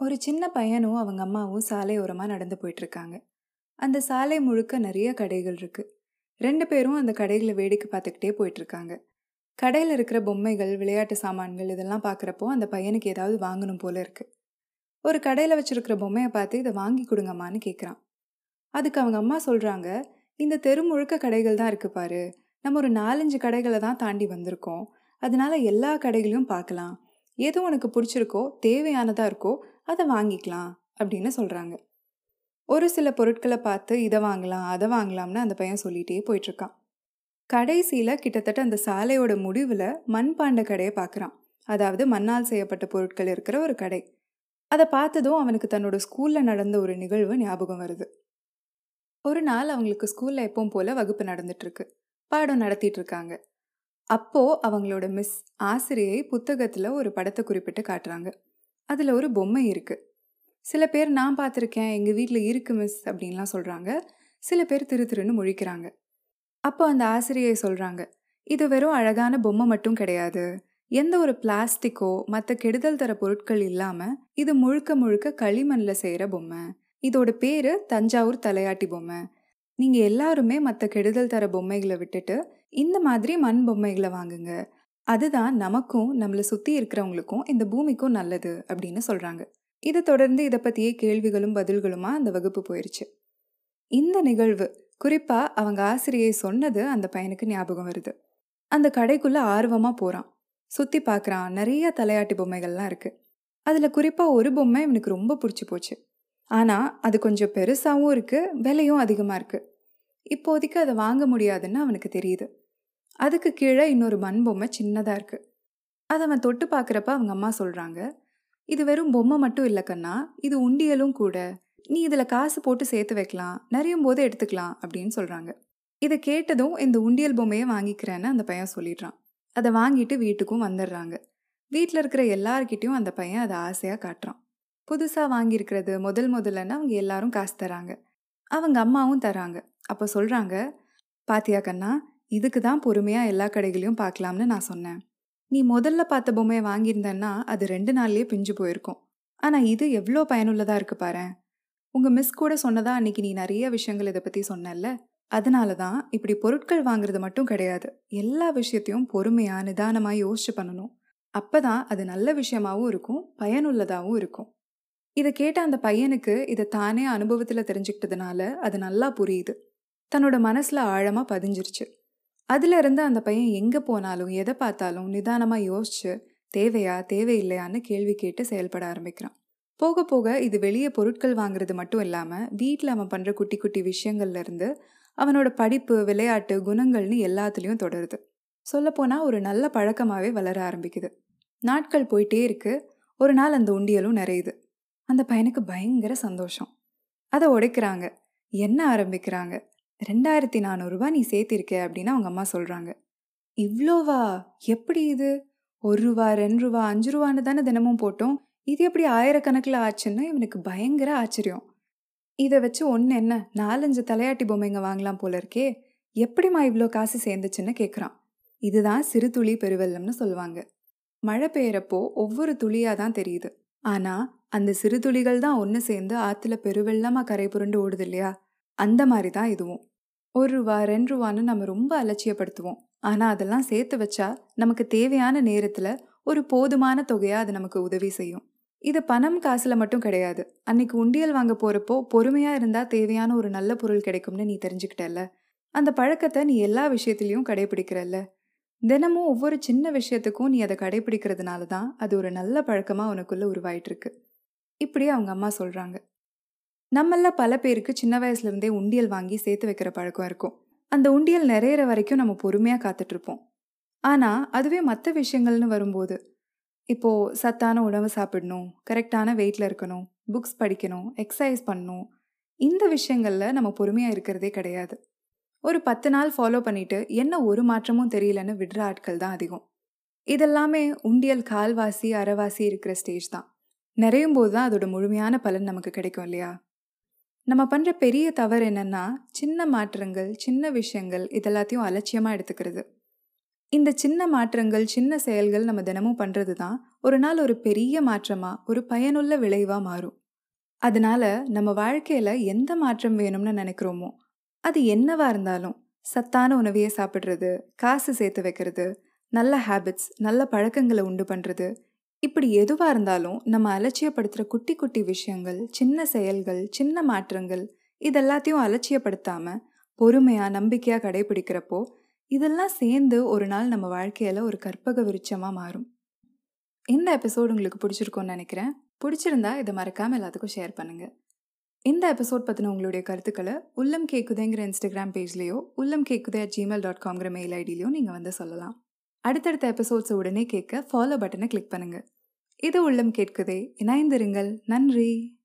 ஒரு சின்ன பையனும் அவங்க அம்மாவும் சாலையோரமாக நடந்து போயிட்டுருக்காங்க. அந்த சாலை முழுக்க நிறைய கடைகள் இருக்கு. ரெண்டு பேரும் அந்த கடைகளை வேடிக்கை பார்த்துக்கிட்டே போயிட்டுருக்காங்க. கடையில் இருக்கிற பொம்மைகள் விளையாட்டு சாமான்கள் இதெல்லாம் பார்க்குறப்போ அந்த பையனுக்கு ஏதாவது வாங்கணும் போல இருக்கு. ஒரு கடையில் வச்சுருக்கிற பொம்மையை பார்த்து இதை வாங்கி கொடுங்கம்மான்னு கேட்குறான் அதுக்கு அவங்க அம்மா சொல்கிறாங்க இந்த தெரு முழுக்க கடைகள் தான் இருக்கு பாரு. நம்ம ஒரு நாலஞ்சு கடைகளை தான் தாண்டி வந்திருக்கோம். அதனால எல்லா கடைகளையும் பார்க்கலாம். எது உனக்கு பிடிச்சிருக்கோ தேவையானதாக இருக்கோ அதை வாங்கிக்கலாம் அப்படின்னு சொல்கிறாங்க ஒரு சில பொருட்களை பார்த்து இதை வாங்கலாம் அதை வாங்கலாம்னு அந்த பையன் சொல்லிகிட்டே போயிட்டுருக்கான். கடைசியில் கிட்டத்தட்ட அந்த சாலையோட முடிவில் மண்பாண்ட கடையை பார்க்குறான். அதாவது மண்ணால் செய்யப்பட்ட பொருட்கள் இருக்கிற ஒரு கடை. அதை பார்த்ததும் அவனுக்கு தன்னோட ஸ்கூலில் நடந்த ஒரு நிகழ்வு ஞாபகம் வருது. ஒரு நாள் அவங்களுக்கு ஸ்கூலில் எப்பவும் போல் வகுப்பு நடந்துட்டுருக்கு. பாடம் நடத்திட்டு இருக்காங்க அப்போது அவங்களோட மிஸ் ஆசிரியை புத்தகத்தில் ஒரு படத்தை குறிப்பிட்டு காட்டுறாங்க. அதில் ஒரு பொம்மை இருக்குது சில பேர் நான் பார்த்துருக்கேன் எங்கள் வீட்டில் இருக்கு மிஸ் அப்படின்லாம் சொல்கிறாங்க சில பேர் திரு திருன்னு முழிக்கிறாங்க. அப்போ அந்த ஆசிரியை சொல்கிறாங்க இது வெறும் அழகான பொம்மை மட்டும் கிடையாது. எந்த ஒரு பிளாஸ்டிக்கோ மற்ற கெடுதல் தர பொருட்கள் இல்லாமல் இது முழுக்க முழுக்க களிமண்ணில் செய்கிற பொம்மை. இதோட பேர் தஞ்சாவூர் தலையாட்டி பொம்மை. நீங்கள் எல்லாருமே மற்ற கெடுதல் தர பொம்மைகளை விட்டுட்டு இந்த மாதிரி மண் பொம்மைகளை வாங்குங்க. அதுதான் நமக்கும் நம்மளை சுற்றி இருக்கிறவங்களுக்கும் இந்த பூமிக்கும் நல்லது அப்படின்னு சொல்கிறாங்க இதை தொடர்ந்து இதை பற்றியே கேள்விகளும் பதில்களுமா அந்த வகுப்பு போயிடுச்சு இந்த நிகழ்வு குறிப்பாக அவங்க ஆசிரியை சொன்னது அந்த பையனுக்கு ஞாபகம் வருது. அந்த கடைக்குள்ளே ஆர்வமாக போகிறான் சுற்றி பார்க்குறான் நிறைய தலையாட்டி பொம்மைகள்லாம் இருக்குது அதில் குறிப்பாக ஒரு பொம்மை இவனுக்கு ரொம்ப பிடிச்சி போச்சு. ஆனால் அது கொஞ்சம் பெருசாகவும் இருக்குது விலையும் அதிகமாக இருக்குது இப்போதைக்கு அதை வாங்க முடியாதுன்னு அவனுக்கு தெரியுது. அதுக்கு கீழே இன்னொரு மண் பொம்மை சின்னதாக இருக்குது அதை அவன் தொட்டு பார்க்குறப்ப அவங்க அம்மா சொல்கிறாங்க இது வெறும் பொம்மை மட்டும் இல்லை கண்ணா இது உண்டியலும் கூட. நீ இதில் காசு போட்டு சேர்த்து வைக்கலாம் நிறையும் போது எடுத்துக்கலாம் அப்படின்னு சொல்கிறாங்க இதை கேட்டதும் இந்த உண்டியல் பொம்மையை வாங்கிக்கிறேன்னு அந்த பையன் சொல்லிடுறான். அதை வாங்கிட்டு வீட்டுக்கும் வந்துடுறாங்க. வீட்டில் இருக்கிற எல்லார்கிட்டையும் அந்த பையன் அதை ஆசையாக காட்டுறான். புதுசாக வாங்கியிருக்கிறது முதல் முதல்லன்னு அவங்க எல்லாரும் காசு தராங்க. அவங்க அம்மாவும் தராங்க. அப்போ சொல்கிறாங்க பாத்தியா கண்ணா இதுக்கு தான் பொறுமையாக எல்லா கடைகளையும் பார்க்கலாம்னு நான் சொன்னேன். நீ முதல்ல பார்த்த பொம்மையை வாங்கியிருந்தேன்னா அது ரெண்டு நாள்லயே பிஞ்சு போயிருக்கும். ஆனால் இது எவ்வளோ பயனுள்ளதாக இருக்கு பாரு உங்கள் மிஸ் கூட சொன்னதா அன்னைக்கு நீ நிறைய விஷயங்கள் இதை பற்றி சொன்னல அதனால தான் இப்படி பொருட்கள் வாங்குறது மட்டும் கிடையாது. எல்லா விஷயத்தையும் பொறுமையாக நிதானமாக யோசிச்சு பண்ணணும். அப்போ தான் அது நல்ல விஷயமாகவும் இருக்கும் பயனுள்ளதாகவும் இருக்கும். இதை கேட்ட அந்த பையனுக்கு இதை தானே அனுபவத்தில் தெரிஞ்சுக்கிட்டதுனால அது நல்லா புரியுது. தன்னோட மனசில் ஆழமாக பதிஞ்சிருச்சு. அதிலிருந்து அந்த பையன் எங்கே போனாலும் எதை பார்த்தாலும் நிதானமாக யோசிச்சு தேவையா தேவையில்லையான்னு கேள்வி கேட்டு செயல்பட ஆரம்பிக்கிறான். போக போக இது வெளியே பொருட்கள் வாங்குறது மட்டும் இல்லாமல் வீட்டில் அவன் பண்ணுற குட்டி குட்டி விஷயங்கள்லேருந்து அவனோட படிப்பு விளையாட்டு குணங்கள்னு எல்லாத்துலேயும் தொடருது. சொல்லப்போனால் ஒரு நல்ல பழக்கமாகவே வளர ஆரம்பிக்குது. நாட்கள் போயிட்டே இருக்கு. ஒரு நாள் அந்த உண்டியலும் நிறையுது. அந்த பையனுக்கு பயங்கர சந்தோஷம். அதை உடைக்கிறாங்க. என்ன ஆரம்பிக்கிறாங்க? ரெண்டாயிரத்தி நானூறுரூபா நீ சேர்த்திருக்க அப்படின்னு அவங்க அம்மா சொல்கிறாங்க இவ்வளோவா எப்படி இது? ஒரு ரூபா ரெண்டு ரூபா அஞ்சு ரூபான்னு தானே தினமும் போட்டோம். இது எப்படி ஆயிரக்கணக்கில் ஆச்சுன்னு இவனுக்கு பயங்கர ஆச்சரியம். இதை வச்சு ஒன்று என்ன? நாலஞ்சு தலையாட்டி பொம்மைங்க வாங்கலாம் போல இருக்கே. எப்படிம்மா இவ்வளோ காசு சேர்ந்துச்சுன்னு கேட்குறான் இதுதான் சிறு துளி பெருவெள்ளம்னு சொல்லுவாங்க. மழை பெய்யறப்போ ஒவ்வொரு துளியாக தான் தெரியுது. ஆனால் அந்த சிறு துளிகள் தான் ஒன்று சேர்ந்து ஆற்றுல பெருவெள்ளமாக கரை புரண்டு ஓடுது இல்லையா? அந்த மாதிரி தான் இதுவும். ஒரு ரூபா ரெண்டு ரூபான்னு நம்ம ரொம்ப அலட்சியப்படுத்துவோம். ஆனால் அதெல்லாம் சேர்த்து வச்சா நமக்கு தேவையான நேரத்தில் ஒரு போதுமான தொகையாக அது நமக்கு உதவி செய்யும். இது பணம் காசில் மட்டும் கிடையாது. அன்னைக்கு உண்டியல் வாங்க போகிறப்போ பொறுமையாக இருந்தால் தேவையான ஒரு நல்ல பொருள் கிடைக்கும்னு நீ தெரிஞ்சுக்கிட்டல்ல. அந்த பழக்கத்தை நீ எல்லா விஷயத்துலையும் கடைபிடிக்கிறல்ல. தினமும் ஒவ்வொரு சின்ன விஷயத்துக்கும் நீ அதை கடைபிடிக்கிறதுனால தான் அது ஒரு நல்ல பழக்கமாக உனக்குள்ளே உருவாயிட்டிருக்கு. இப்படி அவங்க அம்மா சொல்கிறாங்க நம்மள பல பேருக்கு சின்ன வயசுலேருந்தே உண்டியல் வாங்கி சேர்த்து வைக்கிற பழக்கம் இருக்கும். அந்த உண்டியல் நிறையிற வரைக்கும் நம்ம பொறுமையாக காத்துட்ருப்போம். ஆனால் அதுவே மற்ற விஷயங்கள்னு வரும்போது இப்போது சத்தான உணவு சாப்பிடணும் கரெக்டான வெயிட்டில் இருக்கணும் புக்ஸ் படிக்கணும் எக்ஸசைஸ் பண்ணணும் இந்த விஷயங்களில் நம்ம பொறுமையாக இருக்கிறதே கிடையாது. ஒரு பத்து நாள் ஃபாலோ பண்ணிவிட்டு என்ன ஒரு மாற்றமும் தெரியலன்னு விடுற ஆட்கள் தான் அதிகம். இதெல்லாமே உண்டியல் கால்வாசி அரைவாசி இருக்கிற ஸ்டேஜ் தான். நிறையும் போது தான் அதோட முழுமையான பலன் நமக்கு கிடைக்கும் இல்லையா? நம்ம பண்ணுற பெரிய தவறு என்னென்னா சின்ன மாற்றங்கள் சின்ன விஷயங்கள் இதெல்லாத்தையும் அலட்சியமாக எடுத்துக்கிறது. இந்த சின்ன மாற்றங்கள் சின்ன செயல்கள் நம்ம தினமும் பண்ணுறது தான் ஒரு நாள் ஒரு பெரிய மாற்றமாக ஒரு பயனுள்ள விளைவாக மாறும். அதனால நம்ம வாழ்க்கையில் எந்த மாற்றம் வேணும்னு நினைக்கிறோமோ அது என்னவா இருந்தாலும் சத்தான உணவையே சாப்பிட்றது காசு சேர்த்து வைக்கிறது நல்ல ஹேபிட்ஸ் நல்ல பழக்கங்களை உண்டு பண்ணுறது இப்படி எதுவாக இருந்தாலும் நம்ம அலட்சியப்படுத்துகிற குட்டி குட்டி விஷயங்கள் சின்ன செயல்கள் சின்ன மாற்றங்கள் இதெல்லாத்தையும் அலட்சியப்படுத்தாமல் பொறுமையாக நம்பிக்கையாக கடைபிடிக்கிறப்போ இதெல்லாம் சேர்ந்து ஒரு நாள் நம்ம வாழ்க்கையில் ஒரு கற்பக விருட்சமாக மாறும். இந்த எபிசோடு உங்களுக்கு பிடிச்சிருக்கோன்னு நினைக்கிறேன். பிடிச்சிருந்தா இதை மறக்காமல் எல்லாத்துக்கும் ஷேர் பண்ணுங்கள் இந்த எபிசோட் பற்றின உங்களுடைய கருத்துக்களை உள்ளம் கேக்குதேங்கிற இன்ஸ்டாகிராம் பேஜ்லேயோ உள்ளம் கேக்குதே அட் ஜிமெயில் டாட் காம்ங்கிற மெயில் ஐடியிலையோ நீங்கள் வந்து சொல்லலாம். அடுத்தடுத்த எபிசோட்ஸை உடனே கேட்க ஃபாலோ பட்டனை கிளிக் பண்ணுங்கள் இது உள்ளம் கேட்குதே இணைந்திருங்கள். நன்றி.